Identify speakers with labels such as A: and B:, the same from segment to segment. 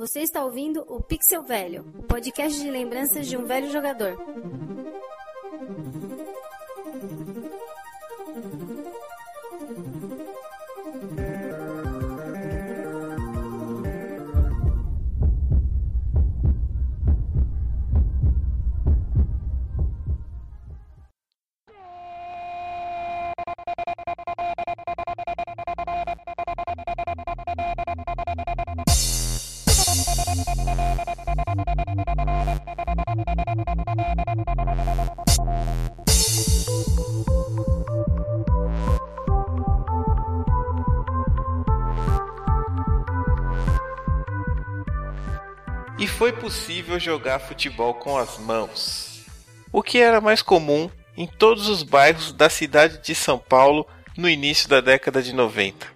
A: Você está ouvindo o Pixel Velho, o podcast de lembranças de um velho jogador.
B: Foi possível jogar futebol com as mãos. O que era mais comum em todos os bairros da cidade de São Paulo no início da década de 90.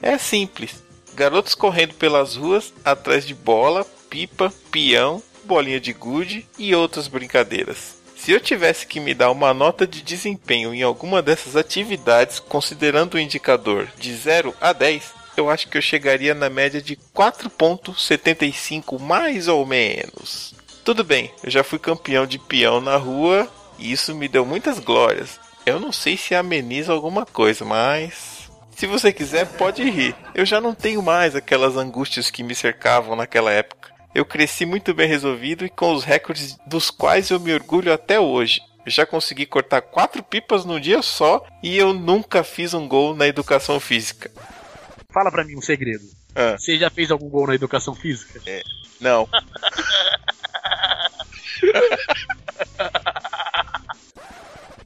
B: É simples: garotos correndo pelas ruas atrás de bola, pipa, peão, bolinha de gude e outras brincadeiras. Se eu tivesse que me dar uma nota de desempenho em alguma dessas atividades, considerando o indicador de 0 a 10, eu acho que eu chegaria na média de 4.75 mais ou menos. Tudo bem, eu já fui campeão de peão na rua e isso me deu muitas glórias. Eu não sei se ameniza alguma coisa, mas se você quiser, pode rir. Eu já não tenho mais aquelas angústias que me cercavam naquela época. Eu cresci muito bem resolvido e com os recordes dos quais eu me orgulho até hoje. Eu já consegui cortar quatro pipas num dia só e eu nunca fiz um gol na educação física.
C: Fala pra mim um segredo.
B: Ah.
C: Você já fez algum gol na educação física?
B: É. Não.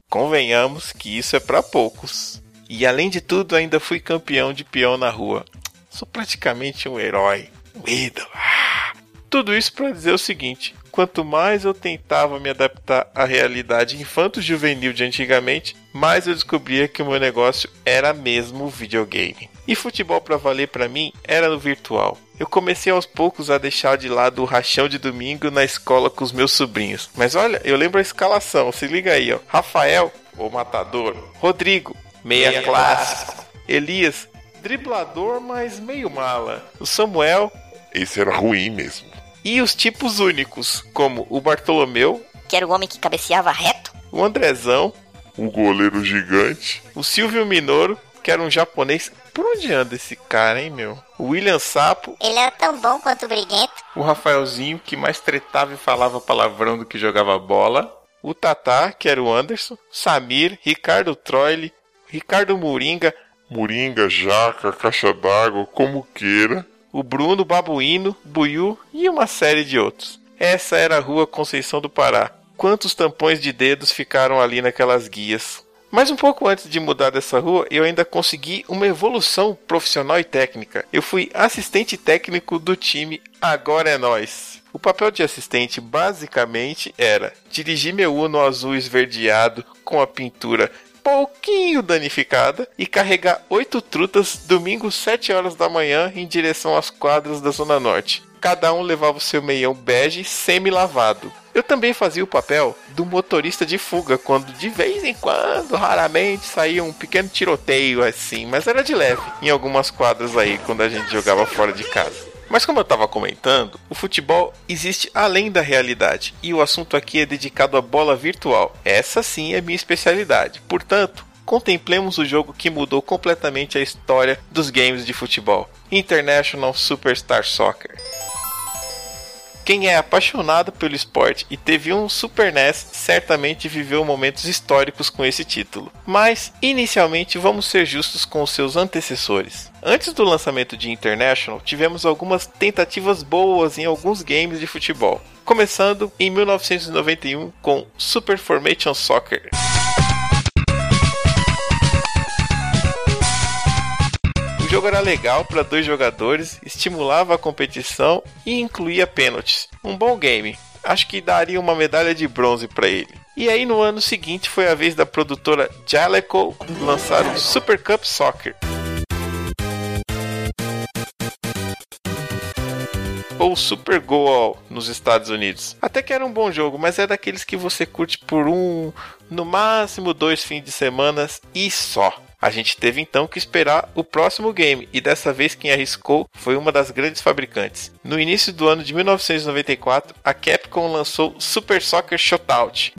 B: Convenhamos que isso é para poucos. E além de tudo, ainda fui campeão de peão na rua. Sou praticamente um herói, um ídolo. Ah! Tudo isso para dizer o seguinte: quanto mais eu tentava me adaptar à realidade infanto-juvenil de antigamente, mais eu descobria que o meu negócio era mesmo o videogame. E futebol para valer para mim era no virtual. Eu comecei aos poucos a deixar de lado o rachão de domingo na escola com os meus sobrinhos. Mas olha, eu lembro a escalação, se liga aí, ó. Rafael, o matador. Rodrigo, meia, meia clássico. Elias, driblador, mas meio mala. O Samuel,
D: esse era ruim mesmo.
B: E os tipos únicos, como o Bartolomeu,
E: que era o homem que cabeceava reto,
B: o Andrezão,
D: o goleiro gigante,
B: o Silvio Minoro, que era um japonês. Por onde anda esse cara, hein, meu? O William Sapo.
E: Ele era tão bom quanto o Briguento.
B: O Rafaelzinho, que mais tretava e falava palavrão do que jogava bola. O Tatá, que era o Anderson. Samir, Ricardo Troile, Ricardo Moringa.
D: Moringa, Jaca, Caixa d'Água, como queira
B: o Bruno, Babuíno, Buiu e uma série de outros. Essa era a rua Conceição do Pará. Quantos tampões de dedos ficaram ali naquelas guias? Mas um pouco antes de mudar dessa rua, eu ainda consegui uma evolução profissional e técnica. Eu fui assistente técnico do time Agora é Nós. O papel de assistente basicamente era dirigir meu Uno azul esverdeado com a pintura pouquinho danificada e carregar oito trutas domingo 7 horas da manhã em direção às quadras da Zona Norte. Cada um levava o seu meião bege semi-lavado. Eu também fazia o papel do motorista de fuga, quando de vez em quando, raramente, saía um pequeno tiroteio assim, mas era de leve em algumas quadras aí quando a gente jogava fora de casa. Mas como eu estava comentando, o futebol existe além da realidade e o assunto aqui é dedicado à bola virtual. Essa sim é minha especialidade. Portanto, contemplemos o jogo que mudou completamente a história dos games de futebol: International Superstar Soccer. Quem é apaixonado pelo esporte e teve um Super NES certamente viveu momentos históricos com esse título. Mas, inicialmente, vamos ser justos com os seus antecessores. Antes do lançamento de International, tivemos algumas tentativas boas em alguns games de futebol. Começando em 1991 com Super Formation Soccer. Jogo era legal para dois jogadores, estimulava a competição e incluía pênaltis. Um bom game. Acho que daria uma medalha de bronze para ele. E aí no ano seguinte foi a vez da produtora Jaleco lançar o Super Cup Soccer. ou Super Goal nos Estados Unidos. Até que era um bom jogo, mas é daqueles que você curte por um, no máximo dois fins de semana e só. A gente teve então que esperar o próximo game, e dessa vez quem arriscou foi uma das grandes fabricantes. No início do ano de 1994, a Capcom lançou Super Soccer Shootout.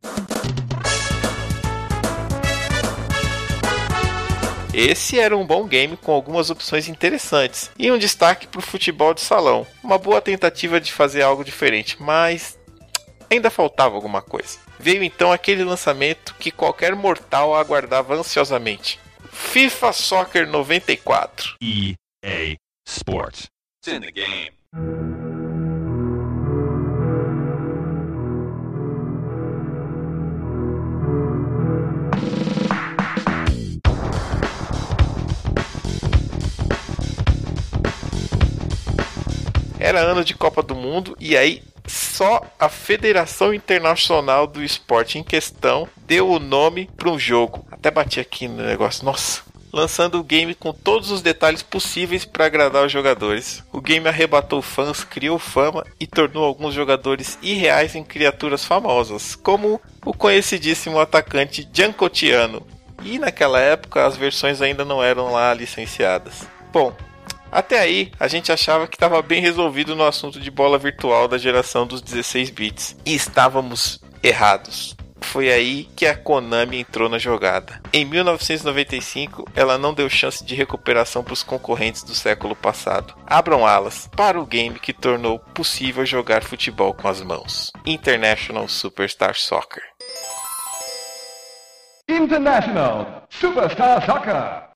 B: Esse era um bom game com algumas opções interessantes e um destaque para o futebol de salão. Uma boa tentativa de fazer algo diferente, mas ainda faltava alguma coisa. Veio então aquele lançamento que qualquer mortal aguardava ansiosamente: FIFA Soccer 94.
F: EA Sports. It's in the game.
B: Era ano de Copa do Mundo e aí só a Federação Internacional do Esporte em questão deu o nome para um jogo. Até bati aqui no negócio, nossa. Lançando o game com todos os detalhes possíveis para agradar os jogadores. O game arrebatou fãs, criou fama e tornou alguns jogadores irreais em criaturas famosas, como o conhecidíssimo atacante Giancotiano. E naquela época as versões ainda não eram lá licenciadas. Bom, até aí, a gente achava que estava bem resolvido no assunto de bola virtual da geração dos 16 bits. E estávamos errados. Foi aí que a Konami entrou na jogada. Em 1995, ela não deu chance de recuperação para os concorrentes do século passado. Abram alas para o game que tornou possível jogar futebol com as mãos: International Superstar Soccer.
G: International Superstar Soccer.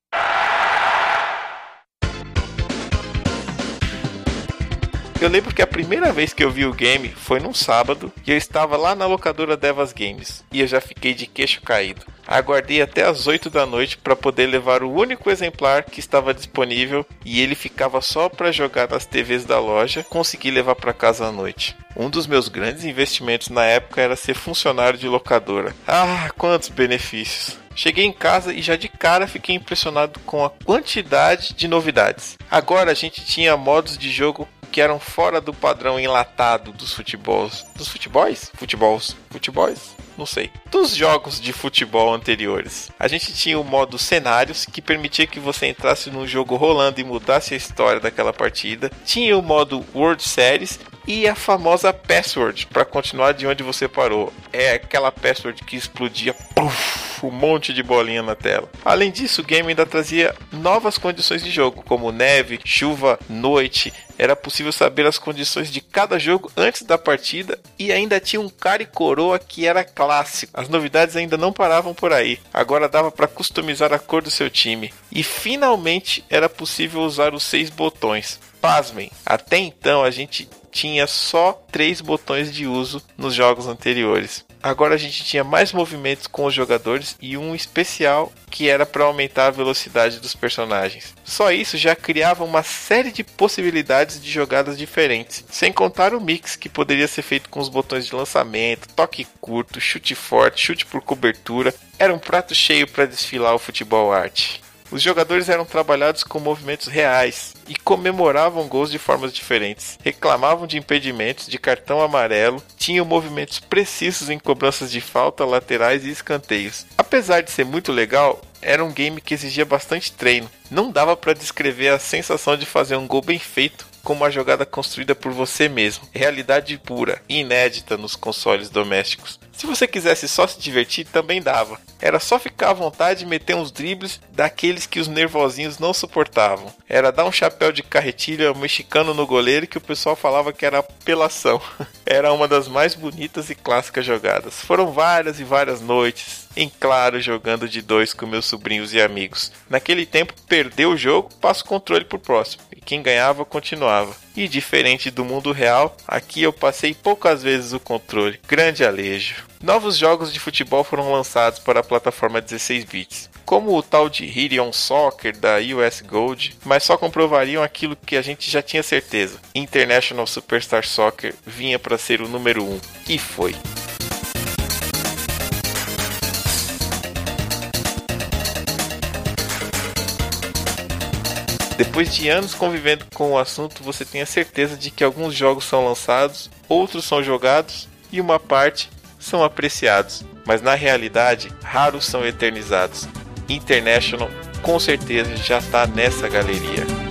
B: Eu lembro que a primeira vez que eu vi o game foi num sábado e eu estava lá na locadora Devas Games e eu já fiquei de queixo caído. Aguardei até as 8 da noite para poder levar o único exemplar que estava disponível e ele ficava só para jogar nas TVs da loja, consegui levar para casa à noite. Um dos meus grandes investimentos na época era ser funcionário de locadora. Ah, quantos benefícios! Cheguei em casa e já de cara fiquei impressionado com a quantidade de novidades. Agora a gente tinha modos de jogo que eram fora do padrão enlatado dos futebols. Dos futebols? Futebols. Futebols? Não sei. Dos jogos de futebol anteriores. A gente tinha o modo cenários, que permitia que você entrasse num jogo rolando e mudasse a história daquela partida. Tinha o modo World Series, e a famosa password para continuar de onde você parou. É aquela password que explodia puff, um monte de bolinha na tela. Além disso, o game ainda trazia novas condições de jogo, como neve, chuva, noite. Era possível saber as condições de cada jogo antes da partida e ainda tinha um cara e coroa que era clássico. As novidades ainda não paravam por aí. Agora dava para customizar a cor do seu time. E finalmente era possível usar os seis botões. Pasmem, até então a gente tinha só três botões de uso nos jogos anteriores. Agora a gente tinha mais movimentos com os jogadores e um especial que era para aumentar a velocidade dos personagens. Só isso já criava uma série de possibilidades de jogadas diferentes, sem contar o mix que poderia ser feito com os botões de lançamento, toque curto, chute forte, chute por cobertura. Era um prato cheio para desfilar o futebol arte. Os jogadores eram trabalhados com movimentos reais e comemoravam gols de formas diferentes. Reclamavam de impedimentos, de cartão amarelo, tinham movimentos precisos em cobranças de falta, laterais e escanteios. Apesar de ser muito legal, era um game que exigia bastante treino. Não dava para descrever a sensação de fazer um gol bem feito com uma jogada construída por você mesmo. Realidade pura, inédita nos consoles domésticos. Se você quisesse só se divertir, também dava. Era só ficar à vontade e meter uns dribles daqueles que os nervosinhos não suportavam. Era dar um chapéu de carretilha mexicano no goleiro que o pessoal falava que era apelação. Era uma das mais bonitas e clássicas jogadas. Foram várias e várias noites, em claro, jogando de dois com meus sobrinhos e amigos. Naquele tempo, perdeu o jogo, passa o controle pro próximo. E quem ganhava, continuava. E diferente do mundo real, aqui eu passei poucas vezes o controle. Grande alejo. Novos jogos de futebol foram lançados para a plataforma 16 bits, como o tal de Hirion Soccer da US Gold, mas só comprovariam aquilo que a gente já tinha certeza. International Superstar Soccer vinha para ser o número 1 um, e foi. Depois de anos convivendo com o assunto, você tem a certeza de que alguns jogos são lançados, outros são jogados e uma parte são apreciados, mas na realidade, raros são eternizados. International com certeza já tá nessa galeria.